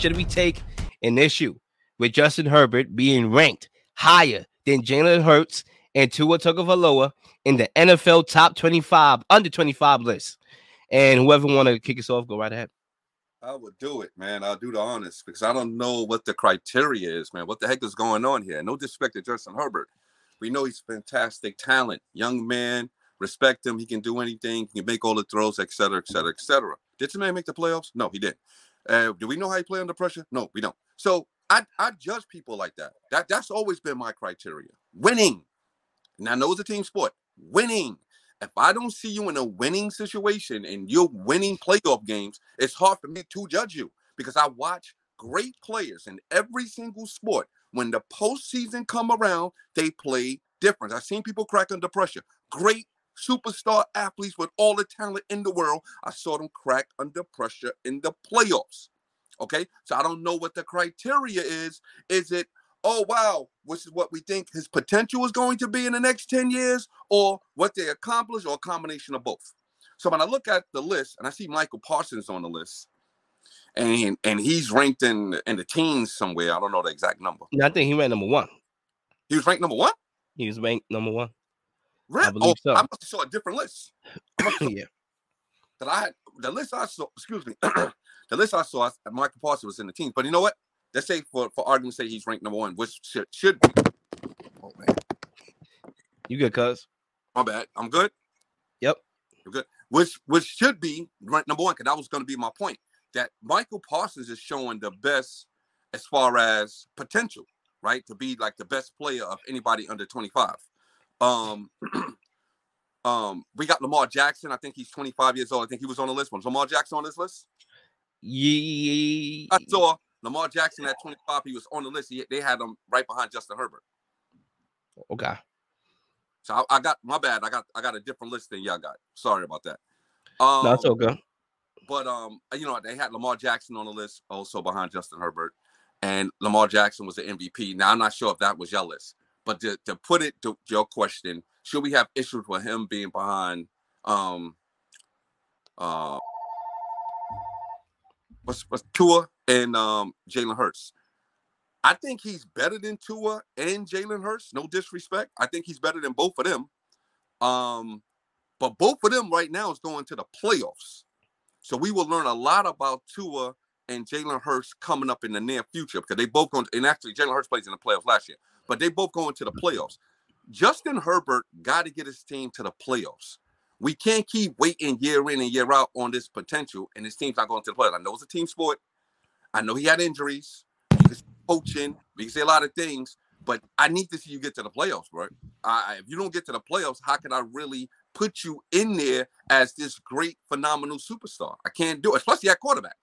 should we take an issue with Justin Herbert being ranked higher than Jalen Hurts and Tua Tagovailoa in the NFL top 25 under 25 list? And whoever want to kick us off, go right ahead. I would do it, man. I'll do the honest because I don't know what the criteria is, man. What the heck is going on here? No disrespect to Justin Herbert. We know he's fantastic talent, young man. Respect him. He can do anything. He can make all the throws, et cetera, et cetera, et cetera. Did the man make the playoffs? No, he didn't. Uh, do we know how you play under pressure? No, we don't. So I, I judge people like that. That that's always been my criteria. Winning. And I know it's a team sport. Winning. If I don't see you in a winning situation and you're winning playoff games, it's hard for me to judge you because I watch great players in every single sport. When the postseason come around, they play different. I've seen people crack under pressure. Great superstar athletes with all the talent in the world. I saw them crack under pressure in the playoffs. Okay, so I don't know what the criteria is. Is it oh wow, which is what we think his potential is going to be in the next 10 years, or what they accomplish, or a combination of both. So when I look at the list and I see Micah Parsons on the list, and and he's ranked in in the teens somewhere. I don't know the exact number. I think he ranked number one. He was ranked number one. He was ranked number one. Really? I believe oh, so. I must have saw a different list. yeah. That I had the list I saw. Excuse me. the list I saw. Micah Parsons was in the team, but you know what? let's say for for argument's sake, he's ranked number one, which should, should be. Oh man, you good, cuz? My bad. I'm good. Yep, you're good. Which which should be ranked number one, because that was going to be my point. That Micah Parsons is showing the best as far as potential, right? To be like the best player of anybody under 25. Um, um, we got Lamar Jackson. I think he's 25 years old. I think he was on the list. Was Lamar Jackson on this list? Yeah. I saw Lamar Jackson at 25, he was on the list. He, they had him right behind Justin Herbert. Okay. So I, I, got my bad. I got I got a different list than y'all got. Sorry about that. Um, That's okay. But um, you know, they had Lamar Jackson on the list also behind Justin Herbert, and Lamar Jackson was the MVP. Now I'm not sure if that was your list, but to, to put it to your question, should we have issues with him being behind um uh what's what's Tua and um, Jalen Hurts. I think he's better than Tua and Jalen Hurts. No disrespect. I think he's better than both of them. Um, but both of them right now is going to the playoffs. So we will learn a lot about Tua and Jalen Hurts coming up in the near future because they both going to, and actually Jalen Hurts plays in the playoffs last year, but they both going to the playoffs. Justin Herbert got to get his team to the playoffs. We can't keep waiting year in and year out on this potential, and his team's not going to the playoffs. I know it's a team sport. I know he had injuries. He's coaching. We can say a lot of things, but I need to see you get to the playoffs, bro. If you don't get to the playoffs, how can I really put you in there as this great, phenomenal superstar? I can't do it, especially at quarterback.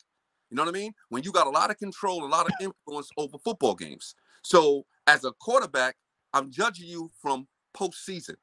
You know what I mean? When you got a lot of control, a lot of influence over football games. So as a quarterback, I'm judging you from postseason.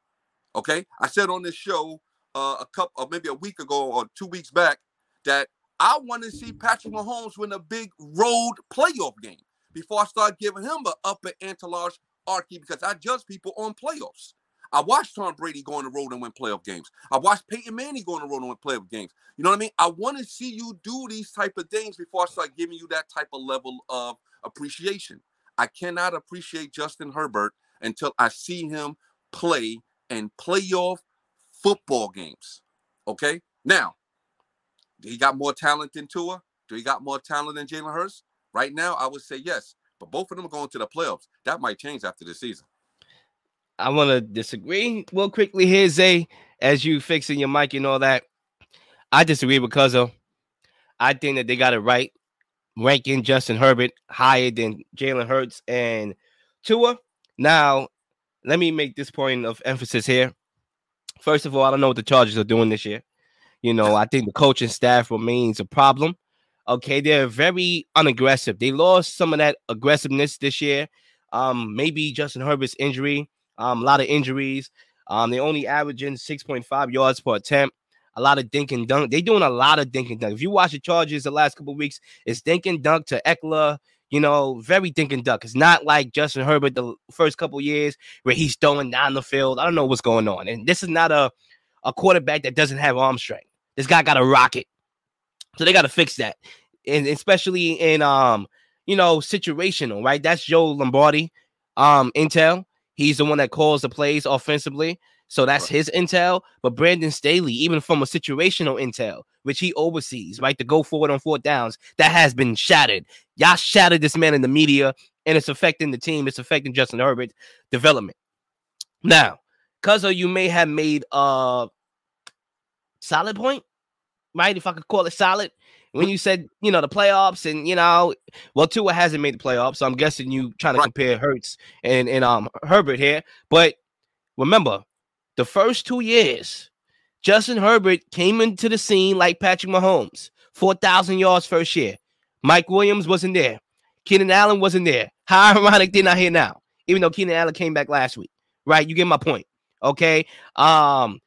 Okay, I said on this show uh, a couple, or maybe a week ago or two weeks back, that I want to see Patrick Mahomes win a big road playoff game before I start giving him an upper entourage archy because I judge people on playoffs. I watched Tom Brady go on the road and win playoff games. I watched Peyton Manning go on the road and win playoff games. You know what I mean? I want to see you do these type of things before I start giving you that type of level of appreciation. I cannot appreciate Justin Herbert until I see him play in playoff football games. Okay? Now, he got more talent than Tua? Do he got more talent than Jalen Hurts? Right now, I would say yes. But both of them are going to the playoffs. That might change after the season. I want to disagree real quickly here, Zay, as you fixing your mic and all that. I disagree because of I think that they got it right, ranking Justin Herbert higher than Jalen Hurts and Tua. Now, let me make this point of emphasis here. First of all, I don't know what the Chargers are doing this year. You know, I think the coaching staff remains a problem. Okay, they're very unaggressive. They lost some of that aggressiveness this year. Um, maybe Justin Herbert's injury, um, a lot of injuries. Um, they only averaging 6.5 yards per attempt. A lot of dink and dunk. They doing a lot of dink and dunk. If you watch the Chargers the last couple weeks, it's dink and dunk to Ekeler. You know, very dink and dunk. It's not like Justin Herbert the first couple years where he's throwing down the field. I don't know what's going on. And this is not a a quarterback that doesn't have arm strength. This guy got a rocket. So they got to fix that. and especially in um, you know, situational, right? That's Joe Lombardi, um, intel. He's the one that calls the plays offensively. So that's his intel. But Brandon Staley, even from a situational intel, which he oversees, right, to go forward on fourth downs, that has been shattered. Y'all shattered this man in the media, and it's affecting the team. It's affecting Justin Herbert's development. Now, Cuzzo, you may have made a solid point, right? If I could call it solid. When you said, you know, the playoffs and you know, well, Tua hasn't made the playoffs, so I'm guessing you trying to compare Hurts and, and um Herbert here. But remember, the first two years, Justin Herbert came into the scene like Patrick Mahomes, 4,000 yards first year. Mike Williams wasn't there. Keenan Allen wasn't there. How ironic they're not here now, even though Keenan Allen came back last week. Right? You get my point. Okay. Um,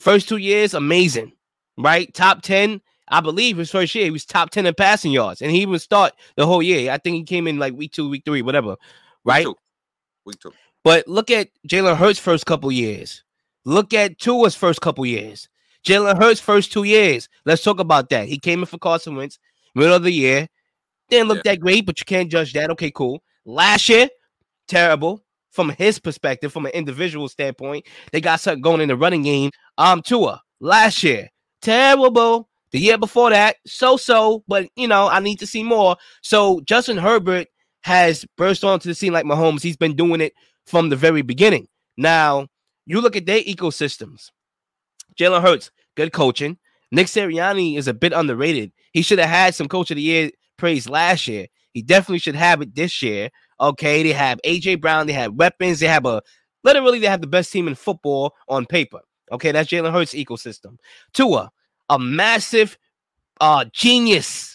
first two years, amazing. Right? Top 10. I believe his first year, he was top 10 in passing yards, and he would start the whole year. I think he came in like week two, week three, whatever. Right? Week two. Week two. But look at Jalen Hurts' first couple years. Look at Tua's first couple years. Jalen Hurts' first two years. Let's talk about that. He came in for Carson Wentz, middle of the year. Didn't look yeah. that great, but you can't judge that. Okay, cool. Last year, terrible from his perspective, from an individual standpoint. They got something going in the running game. Um, Tua, last year, terrible. The year before that, so so, but you know, I need to see more. So Justin Herbert has burst onto the scene like Mahomes. He's been doing it from the very beginning. Now, you look at their ecosystems. Jalen Hurts, good coaching. Nick Sirianni is a bit underrated. He should have had some coach of the year praise last year. He definitely should have it this year. Okay, they have AJ Brown, they have weapons, they have a literally they have the best team in football on paper. Okay, that's Jalen Hurts ecosystem. Tua, a massive uh genius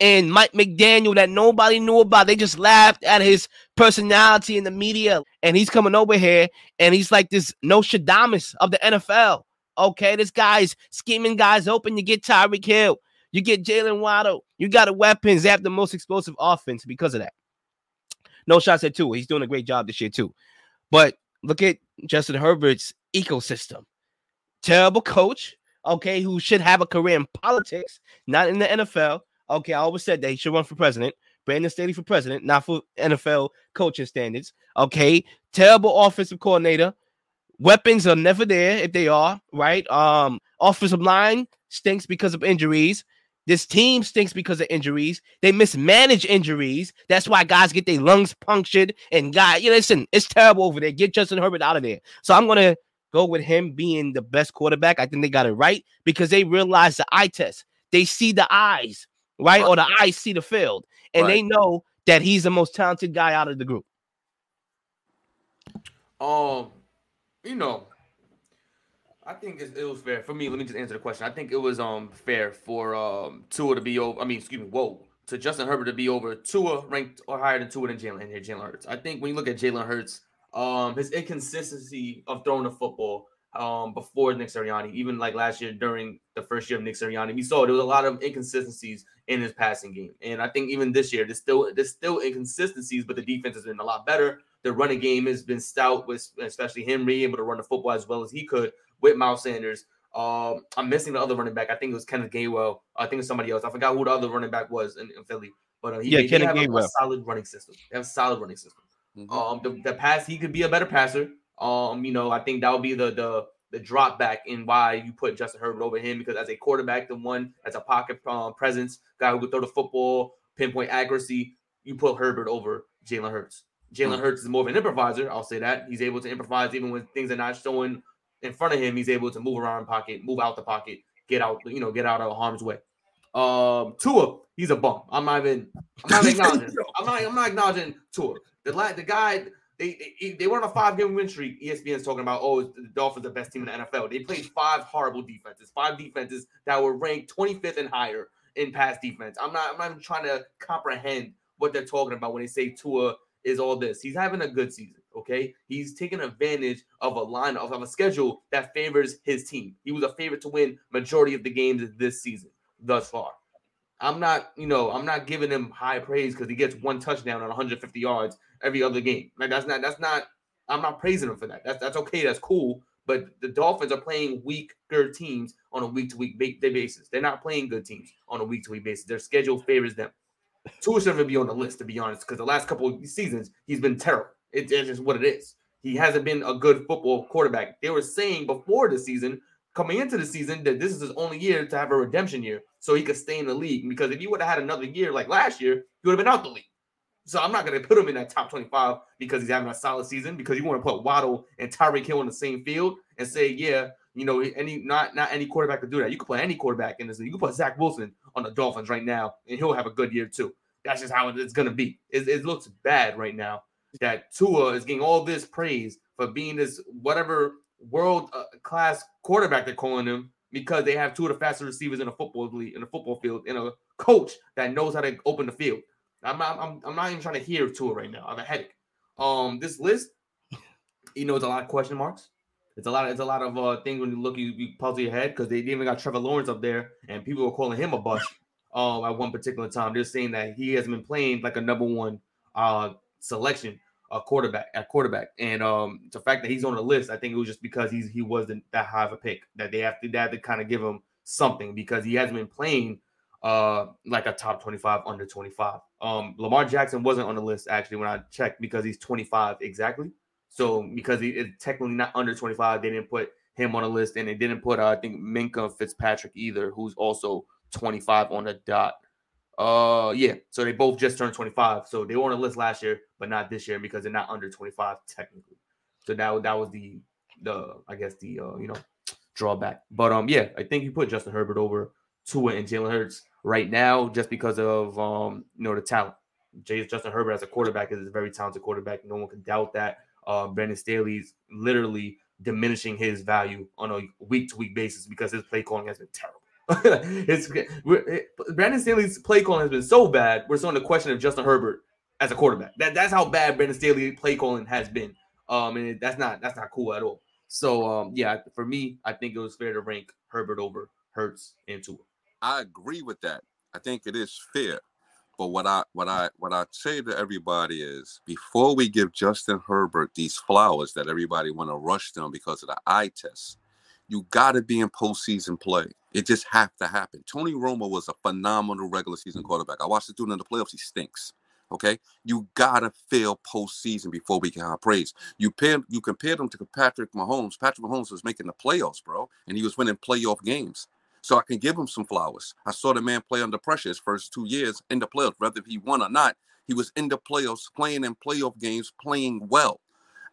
and Mike McDaniel that nobody knew about. They just laughed at his personality in the media. And he's coming over here and he's like this Nostradamus of the NFL. Okay, this guy's scheming guys open. You get Tyreek Hill, you get Jaylen Waddle, you got the weapons. They have the most explosive offense because of that. No shots at Tua. He's doing a great job this year, too. But look at Justin Herbert's ecosystem. Terrible coach, okay, who should have a career in politics, not in the NFL Okay, I always said that he should run for president. Brandon Staley for president, not for NFL coaching standards. Okay, terrible offensive coordinator. Weapons are never there if they are right. Um, offensive line stinks because of injuries. This team stinks because of injuries. They mismanage injuries. That's why guys get their lungs punctured. And guy, you listen, it's terrible over there. Get Justin Herbert out of there. So I'm gonna go with him being the best quarterback. I think they got it right because they realize the eye test. They see the eyes right? Or the eyes see the field, and right. they know that he's the most talented guy out of the group. Um, you know, I think it, it, was fair for me. Let me just answer the question. I think it was um fair for um Tua to be over. I mean, excuse me, whoa, to Justin Herbert to be over Tua ranked or higher than Tua than Jalen and here Jalen Hurts. I think when you look at Jalen Hurts, um, his inconsistency of throwing the football um before Nick Sirianni, even like last year during the first year of Nick Sirianni, we saw there was a lot of inconsistencies in his passing game. And I think even this year, there's still there's still inconsistencies, but the defense has been a lot better. The running game has been stout, with especially him being able to run the football as well as he could with Miles Sanders. Um, I'm missing the other running back. I think it was Kenneth Gainwell. I think it's somebody else. I forgot who the other running back was in, in Philly. But uh, he, yeah, Kenneth have a, a, solid running system. They have a solid running system. Mm-hmm. Um, the, the pass he could be a better passer. Um, you know, I think that would be the the the drop back in why you put Justin Herbert over him because as a quarterback, the one as a pocket um, presence, guy who could throw the football, pinpoint accuracy, you put Herbert over Jalen Hurts. Jalen mm-hmm. Hurts is more of an improviser. I'll say that he's able to improvise even when things are not showing in front of him. He's able to move around pocket, move out the pocket, get out, you know, get out of harm's way. Um, Tua, he's a bum. I'm not even. I'm not acknowledging. I'm not. I'm not acknowledging Tua. The the guy they, they, they were on a five game win streak. ESPN's talking about, oh, the Dolphins are the best team in the NFL. They played five horrible defenses, five defenses that were ranked 25th and higher in pass defense. I'm not, I'm not even trying to comprehend what they're talking about when they say Tua is all this. He's having a good season. Okay, he's taking advantage of a line of, of a schedule that favors his team. He was a favorite to win majority of the games this season thus far. I'm not, you know, I'm not giving him high praise because he gets one touchdown on 150 yards every other game. Like that's not, that's not, I'm not praising him for that. That's that's okay, that's cool. But the Dolphins are playing weaker teams on a week to week basis. They're not playing good teams on a week to week basis. Their schedule favors them. Tua shouldn't be on the list, to be honest, because the last couple of seasons he's been terrible. It, it's just what it is. He hasn't been a good football quarterback. They were saying before the season, coming into the season, that this is his only year to have a redemption year, so he could stay in the league. Because if he would have had another year like last year, he would have been out the league. So I'm not going to put him in that top 25 because he's having a solid season. Because you want to put Waddle and Tyreek Hill in the same field and say, yeah, you know, any not not any quarterback could do that. You could put any quarterback in this. You could put Zach Wilson on the Dolphins right now, and he'll have a good year too. That's just how it's going to be. It, it looks bad right now that Tua is getting all this praise for being this whatever world uh, class quarterback they're calling him because they have two of the fastest receivers in the football league in the football field and a coach that knows how to open the field. I'm I'm, I'm not even trying to hear to it right now. I have a headache. Um, this list, you know, it's a lot of question marks. It's a lot. Of, it's a lot of uh, things when you look, you, you puzzle your head because they even got Trevor Lawrence up there, and people were calling him a bust. Um, at one particular time, they're saying that he hasn't been playing like a number one uh selection, a quarterback at quarterback, and um, the fact that he's on the list, I think it was just because he's he wasn't that high of a pick that they have to they have to kind of give him something because he hasn't been playing uh like a top 25 under 25 um lamar jackson wasn't on the list actually when i checked because he's 25 exactly. So because he is technically not under 25 they didn't put him on the list and they didn't put uh, i think minkah fitzpatrick either who's also 25 on the dot. Uh yeah so they both just turned 25 so they were on the list last year but not this year because they're not under 25 technically. So that, that was the the i guess the uh you know drawback. But um yeah i think you put justin herbert over Tua and Jalen Hurts right now just because of um, you know the talent. Justin Herbert as a quarterback is a very talented quarterback. No one can doubt that. Uh, Brandon Staley's literally diminishing his value on a week to week basis because his play calling has been terrible. it's it, Brandon Staley's play calling has been so bad. We're starting to question of Justin Herbert as a quarterback. That that's how bad Brandon Staley play calling has been. Um, and it, that's not that's not cool at all. So um, yeah, for me, I think it was fair to rank Herbert over Hurts and Tua. I agree with that. I think it is fair. But what I what I what I say to everybody is before we give Justin Herbert these flowers that everybody want to rush them because of the eye test, you got to be in postseason play. It just have to happen. Tony Romo was a phenomenal regular season mm-hmm. quarterback. I watched the dude in the playoffs. He stinks. Okay, you gotta fail postseason before we can have praise. You pair, you compared him to Patrick Mahomes. Patrick Mahomes was making the playoffs, bro, and he was winning playoff games so I can give him some flowers. I saw the man play under pressure his first two years in the playoffs, whether he won or not. He was in the playoffs, playing in playoff games, playing well.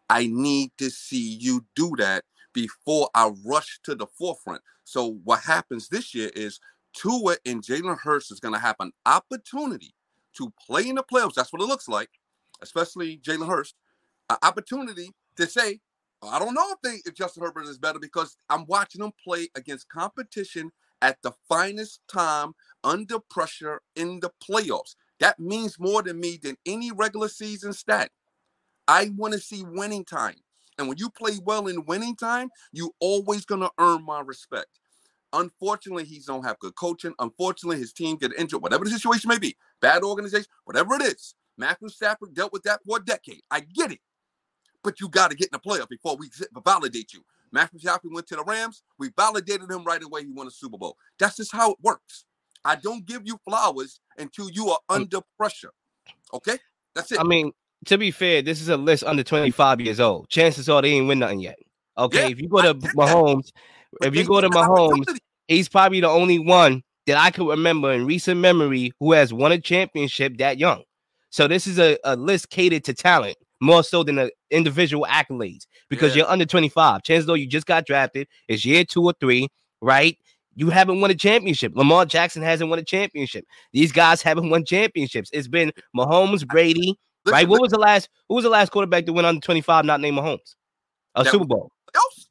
I need to see you do that before I rush to the forefront. So what happens this year is Tua and Jalen Hurts is going to have an opportunity to play in the playoffs. That's what it looks like, especially Jalen Hurts. An opportunity to say, I don't know if they if Justin Herbert is better because I'm watching them play against competition at the finest time under pressure in the playoffs. That means more to me than any regular season stat. I want to see winning time. And when you play well in winning time, you always gonna earn my respect. Unfortunately, he don't have good coaching. Unfortunately, his team get injured, whatever the situation may be, bad organization, whatever it is. Matthew Stafford dealt with that for a decade. I get it but you got to get in the playoff before we validate you. Matthew Stafford went to the Rams. We validated him right away. He won a Super Bowl. That's just how it works. I don't give you flowers until you are mm. under pressure. Okay, that's it. I mean, to be fair, this is a list under 25 years old. Chances are they ain't win nothing yet. Okay, yeah, if you go to Mahomes, if you go to Mahomes, he's probably the only one that I can remember in recent memory who has won a championship that young. So this is a, a list catered to talent more so than the individual accolades because yeah. you're under 25. Chances though you just got drafted, it's year two or three, right? You haven't won a championship. Lamar Jackson hasn't won a championship. These guys haven't won championships. It's been Mahomes, Brady, listen, right? What was the last? Who was the last quarterback that went under 25 not named Mahomes? A Super Bowl. Playoffs?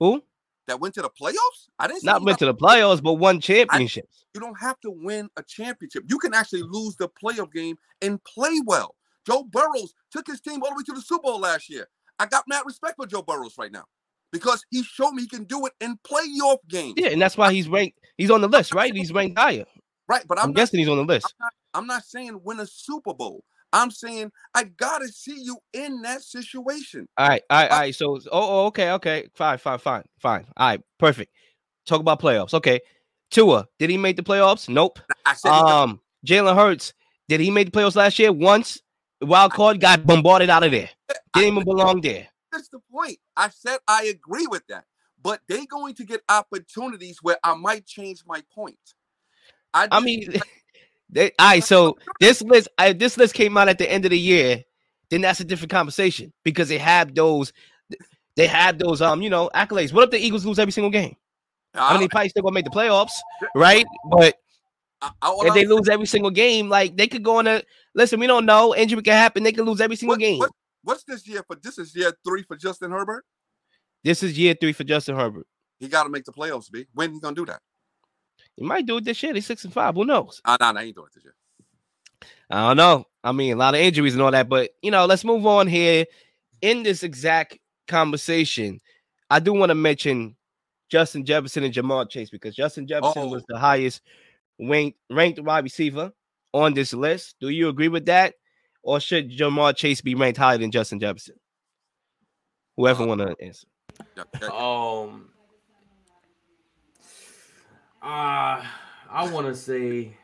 Who? That went to the playoffs? I didn't not went to the playoffs, but won championships. I, you don't have to win a championship. You can actually lose the playoff game and play well. Joe Burrows took his team all the way to the Super Bowl last year. I got mad respect for Joe Burrows right now because he showed me he can do it in playoff games. Yeah, and that's why he's ranked. He's on the list, right? He's ranked higher. Right, but I'm, I'm guessing he's on the list. I'm not, I'm not saying win a Super Bowl. I'm saying I gotta see you in that situation. All right, all right, all right. So, oh, oh, okay, okay, fine, fine, fine, fine. All right, perfect. Talk about playoffs. Okay, Tua, did he make the playoffs? Nope. I said, Um, Jalen Hurts, did he make the playoffs last year? Once. Wild card got bombarded out of there. Didn't even belong there. that's the point. I said I agree with that, but they going to get opportunities where I might change my point. I just- mean, they, all right. So this list, I, this list came out at the end of the year. Then that's a different conversation because they have those, they have those, um, you know, accolades. What if the Eagles lose every single game? I mean, they probably still gonna make the playoffs, right? But I- I- if they lose every single game, like they could go on a listen. We don't know. Injury can happen. They could lose every single What- game. what- What's this year for? This is year three for Justin Herbert. This is year three for Justin Herbert. He got to make the playoffs. B. When he gonna do that? He might do it this year. He's six and five. Who knows? Ah, nah, nah, he ain't doing it this year. I don't know. I mean, a lot of injuries and all that, but you know, let's move on here. In this exact conversation, I do want to mention Justin Jefferson and Jamal Chase because Justin Jefferson was Oh. the highest ranked ranked wide receiver on this list. Do you agree with that, or should Ja'Marr Chase be ranked higher than Justin Jefferson? Whoever Uh, want to answer. Yeah, yeah. Um, uh, I want to say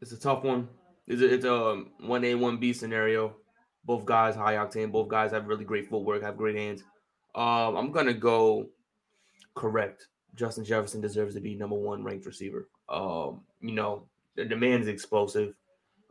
it's a tough one. It's a, it's a one A one B scenario. Both guys high octane. Both guys have really great footwork. Have great hands. Um, I'm gonna go correct. Justin Jefferson deserves to be number one ranked receiver. Um, you know, the, the man's explosive.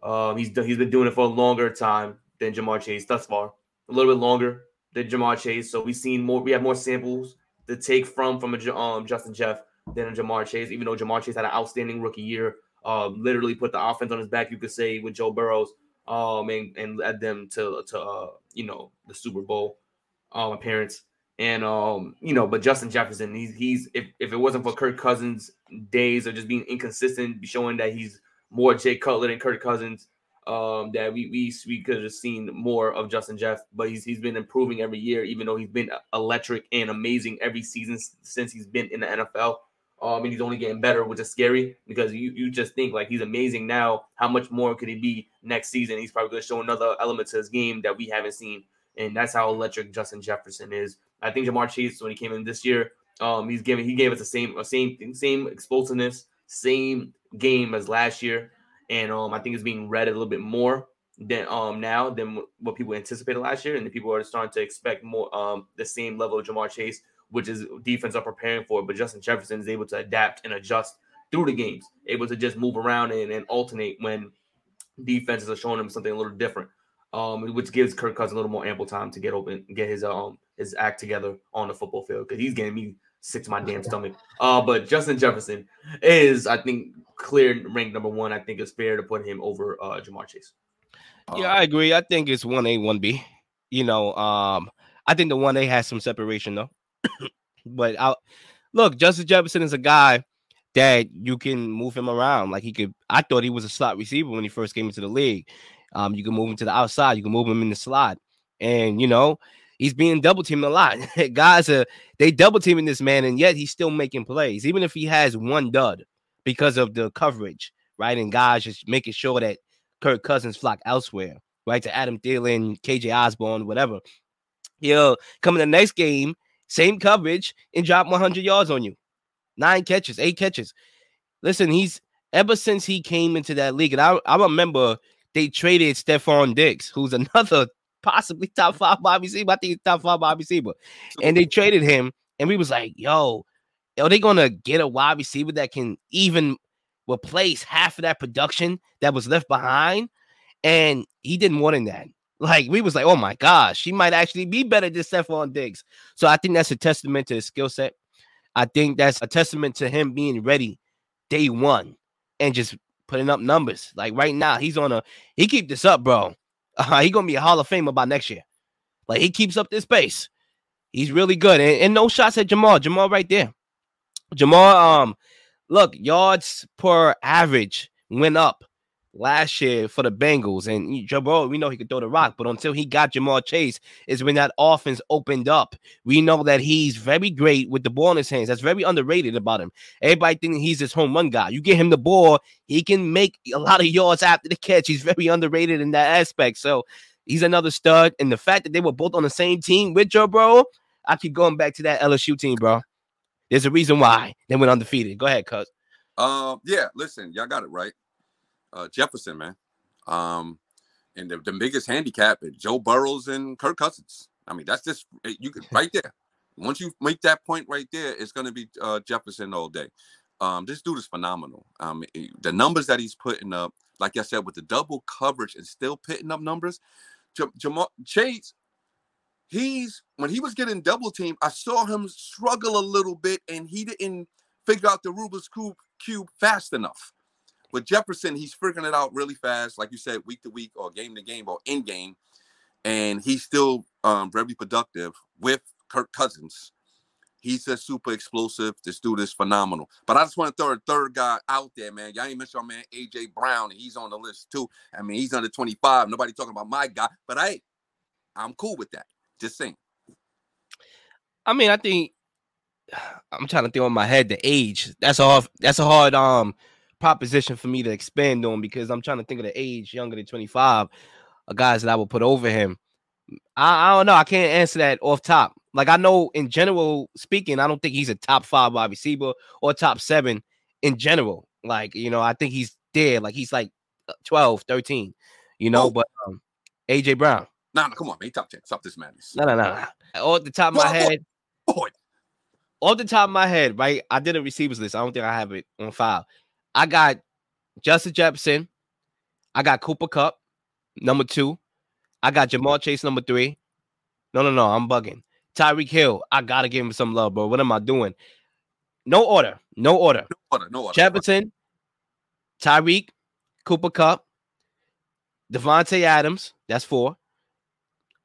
Um, he's he's been doing it for a longer time than Ja'Marr Chase thus far. A little bit longer than Ja'Marr Chase. So we've seen more. We have more samples to take from from a um, Justin Jeff than a Ja'Marr Chase. Even though Ja'Marr Chase had an outstanding rookie year, uh, literally put the offense on his back. You could say with Joe Burrows, um, and, and led them to to uh, you know the Super Bowl um appearance. And um, you know, but Justin Jefferson, he's he's if, if it wasn't for Kirk Cousins' days of just being inconsistent, showing that he's more Jay Cutler than Kirk Cousins, um, that we we we could have seen more of Justin Jeff. But he's he's been improving every year, even though he's been electric and amazing every season since he's been in the NFL. Um, and he's only getting better, which is scary because you you just think like he's amazing now. How much more could he be next season? He's probably going to show another element to his game that we haven't seen, and that's how electric Justin Jefferson is. I think Ja'Marr Chase when he came in this year, um, he's giving he gave us the same same same explosiveness, same game as last year, and um, I think it's being read a little bit more than um now than what people anticipated last year, and the people are starting to expect more um the same level of Ja'Marr Chase, which is defense are preparing for. But Justin Jefferson is able to adapt and adjust through the games, able to just move around and, and alternate when defenses are showing him something a little different. Um, which gives Kirk Cousins a little more ample time to get open, get his um his act together on the football field because he's getting me sick to my damn stomach. Uh, but Justin Jefferson is, I think, clear ranked number one. I think it's fair to put him over uh Ja'Marr Chase. Yeah, I agree. I think it's one A, one B. You know, um, I think the one A has some separation though. but I look, Justin Jefferson is a guy that you can move him around. Like he could, I thought he was a slot receiver when he first came into the league. Um, you can move him to the outside, you can move him in the slot, and you know he's being double teamed a lot. Guys are they double teaming this man, and yet he's still making plays, even if he has one dud because of the coverage, right? And guys just making sure that Kirk Cousins flock elsewhere, right? To Adam Thielen, KJ Osborn, whatever. He'll come in the next game, same coverage, and drop 100 yards on you. Nine catches, eight catches. Listen, he's ever since he came into that league, and I, I remember they traded Stefon Diggs, who's another possibly top five wide receiver. I think he's top five wide receiver. And they traded him, and we was like, yo, are they gonna get a wide receiver that can even replace half of that production that was left behind? And he didn't want in that. Like we was like, oh my gosh, he might actually be better than Stefon Diggs. So I think that's a testament to his skill set. I think that's a testament to him being ready day one and just putting up numbers. Like right now, he's on a he keep this up, bro. Uh, he gonna be a Hall of Famer by next year. Like he keeps up this pace. He's really good. And, and no shots at Jamal. Jamal right there. Jamal, um, look, yards per average went up last year for the Bengals. And Joe Burrow, we know he could throw the rock, but until he got Ja'Marr Chase, is when that offense opened up. We know that he's very great with the ball in his hands. That's very underrated about him. Everybody thinking he's this home run guy. You get him the ball, he can make a lot of yards after the catch. He's very underrated in that aspect. So he's another stud. And the fact that they were both on the same team with Joe Burrow, I keep going back to that LSU team, bro. There's a reason why they went undefeated. Go ahead, cuz. Um, yeah, listen, y'all got it right. Uh, Jefferson, man. Um, and the, the biggest handicap is Joe Burrows and Kirk Cousins. I mean, that's just eh, you could right there. Once you make that point right there, it's going to be uh, Jefferson all day. Um, this dude is phenomenal. Um, eh, the numbers that he's putting up, like I said, with the double coverage and still putting up numbers. J- Ja'Marr Chase, he's when he was getting double team, I saw him struggle a little bit, and he didn't figure out the Rubik's cube, cube fast enough. But Jefferson, he's figuring it out really fast, like you said, week to week or game to game or in game, and he's still um, very productive with Kirk Cousins. He's just super explosive. This dude is phenomenal. But I just want to throw a third guy out there, man. Y'all ain't mention our man AJ Brown. He's on the list too. I mean, he's under 25. Nobody talking about my guy, but hey, I'm cool with that. Just saying. I mean, I think I'm trying to think on my head the age. That's a hard, that's a hard um proposition for me to expand on because I'm trying to think of the age younger than 25 of guys that I would put over him. I, I don't know. I can't answer that off top. Like I know in general speaking, I don't think he's a top five wide receiver or top seven in general. Like, you know, I think he's there. Like he's like uh, 12, 13, you know, oh. but um, AJ Brown. No, nah, no, come on, man. Top 10. Stop this madness. No, no, no. Off the top of my head. Boy. Off the top of my head, right? I did a receivers list. I don't think I have it on file. I got Justin Jefferson. I got Cooper Kupp, number two. I got Jamal Chase, number three. No, no, no, I'm bugging. Tyreek Hill, I gotta give him some love, bro. What am I doing? No order, no order. No order, no order. Jefferson, Tyreek, Cooper Kupp, Davante Adams, that's four.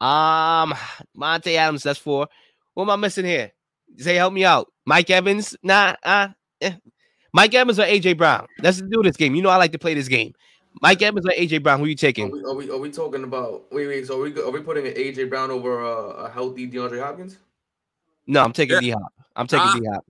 Um, Monte Adams, that's four. What am I missing here? Zay, help me out. Mike Evans, nah, uh, eh. Mike Evans or AJ Brown? Let's do this game. You know I like to play this game. Mike Evans or AJ Brown? Who are you taking? Are we, are we, are we talking about? Wait, wait. So are we are we putting an AJ Brown over a, a healthy DeAndre Hopkins? No, I'm taking yeah. D Hop. I'm taking uh, D Hop.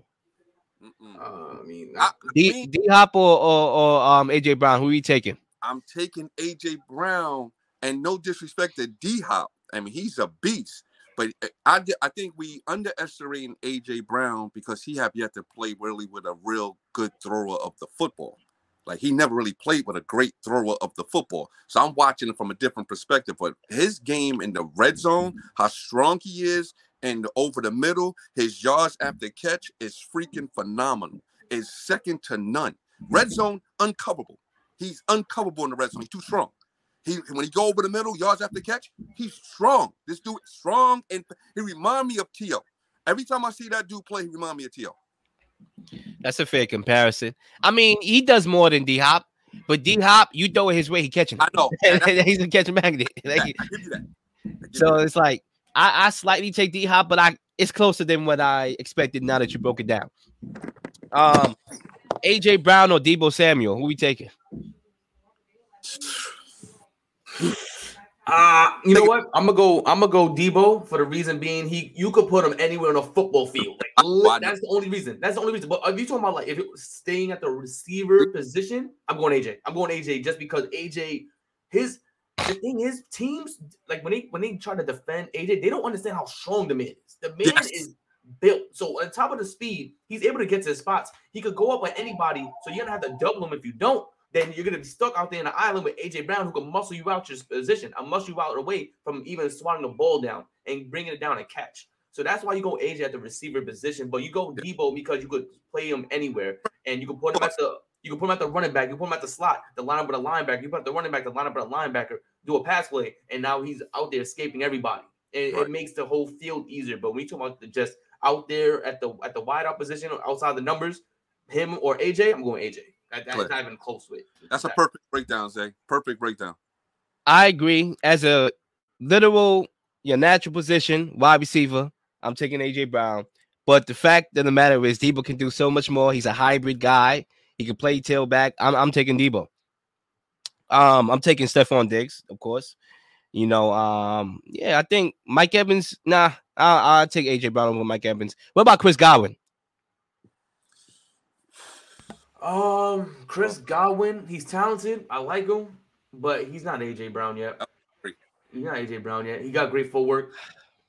Uh, I mean, D D Hop or, or or um AJ Brown. Who are you taking? I'm taking AJ Brown, and no disrespect to D Hop. I mean, he's a beast. But eh, I, I think we underestimate AJ Brown because he have yet to play really with a real good thrower of the football. Like he never really played with a great thrower of the football. So I'm watching it from a different perspective. But his game in the red zone, how strong he is, and over the middle, his yards after catch is freaking phenomenal. Is second to none. Red zone uncoverable. He's uncoverable in the red zone. He's too strong. He when he go over the middle, yards after catch, he's strong. This dude is strong, and he remind me of Tio. Every time I see that dude play, he remind me of Tio. That's a fair comparison. I mean, he does more than D Hop, but D Hop, you throw it his way, he catching it. I know. He's a catching magnet. Like, so it's like I, I slightly take D Hop, but I it's closer than what I expected now that you broke it down. Um, AJ Brown or Deebo Samuel, who we taking? Uh, you know what? I'm gonna go. I'm gonna go Deebo for the reason being he. You could put him anywhere on a football field. Like, that's the only reason. That's the only reason. But if you talking about like if it was staying at the receiver position, I'm going AJ. I'm going AJ just because AJ. His the thing is, teams like when they when they try to defend AJ, they don't understand how strong the man is. The man yes. is built. So on top of the speed, he's able to get to his spots. He could go up with anybody. So you're gonna have to double him if you don't then you're gonna be stuck out there in the island with AJ Brown, who can muscle you out your position, and muscle you out away from even swatting the ball down and bringing it down and catch. So that's why you go AJ at the receiver position, but you go Deebo because you could play him anywhere, and you can put him at the you can put him at the running back, you put him at the slot, the lineup with a linebacker, you put the running back, the lineup with a linebacker, do a pass play, and now he's out there escaping everybody. And right. it makes the whole field easier. But when you talk about the just out there at the at the wide out position outside the numbers, him or AJ, I'm going AJ. That, that's not even close with. That's that. a perfect breakdown, Zay. Perfect breakdown. I agree. As a literal, your natural position, wide receiver, I'm taking AJ Brown. But the fact of the matter is, Deebo can do so much more. He's a hybrid guy. He can play tailback. I'm, I'm taking Deebo. Um, I'm taking Stefon Diggs, of course. You know, um, yeah, I think Mike Evans. Nah, I'll, I'll take AJ Brown over Mike Evans. What about Chris Godwin? Um, Chris Godwin, he's talented. I like him, but he's not AJ Brown yet. He's not AJ Brown yet. He got great footwork.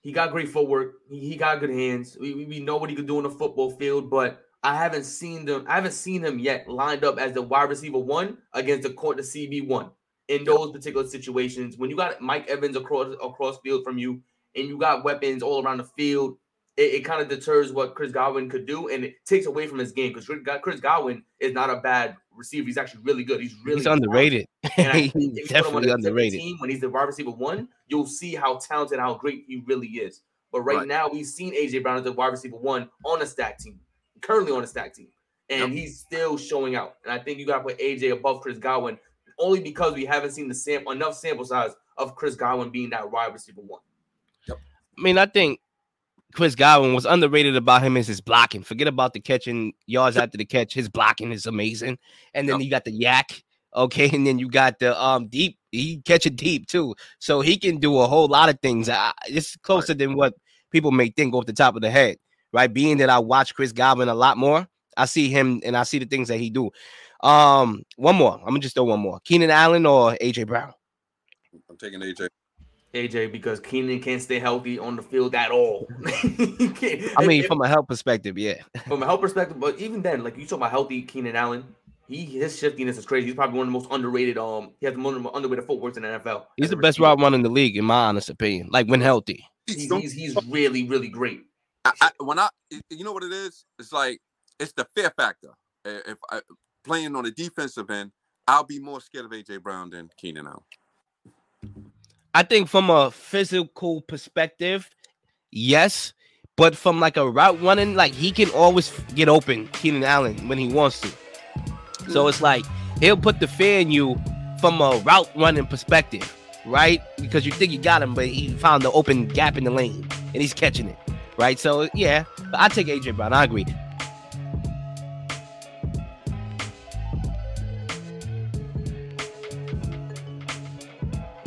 He got great footwork. He, he got good hands. We, we, we know what he could do in the football field, but I haven't seen them. I haven't seen him yet lined up as the wide receiver one against the court, the CB one in those particular situations. When you got Mike Evans across across field from you, and you got weapons all around the field, it, it kind of deters what Chris Godwin could do, and it takes away from his game because Chris Godwin is not a bad receiver. He's actually really good. He's really he's underrated. he's definitely underrated. Team, when he's the wide receiver one, you'll see how talented, how great he really is. But right, right. now, we've seen AJ Brown as the wide receiver one on a stack team, currently on a stack team, and yep. he's still showing out. And I think you got to put AJ above Chris Godwin only because we haven't seen the sam- enough sample size of Chris Godwin being that wide receiver one. Yep. I mean, I think Chris Godwin was underrated about him is his blocking. Forget about the catching yards after the catch. His blocking is amazing. And then yep. you got the YAC. okay, and then you got the um deep. He catch it deep too, so he can do a whole lot of things. Uh, it's closer right. than what people may think off the top of the head, right? Being that I watch Chris Godwin a lot more, I see him and I see the things that he do. Um, one more. I'm gonna just throw one more. Keenan Allen or AJ Brown. I'm taking AJ. AJ because Keenan can't stay healthy on the field at all. I mean, from a health perspective, yeah. From a health perspective, but even then, like you talk about healthy Keenan Allen, he his shiftiness is crazy. He's probably one of the most underrated. Um, he has one of the underrated footwork in the NFL. He's the best route runner in the league, in my honest opinion. Like when healthy, he's he's, he's really really great. I, I, when I, you know what it is? It's like it's the fear factor. If I playing on the defensive end, I'll be more scared of AJ Brown than Keenan Allen. I think from a physical perspective, yes. But from like a route running, like he can always get open, Keenan Allen, when he wants to. So hmm. it's like he'll put the fear in you from a route running perspective, right? Because you think you got him, but he found the open gap in the lane and he's catching it, right? So yeah, I take AJ Brown. I agree.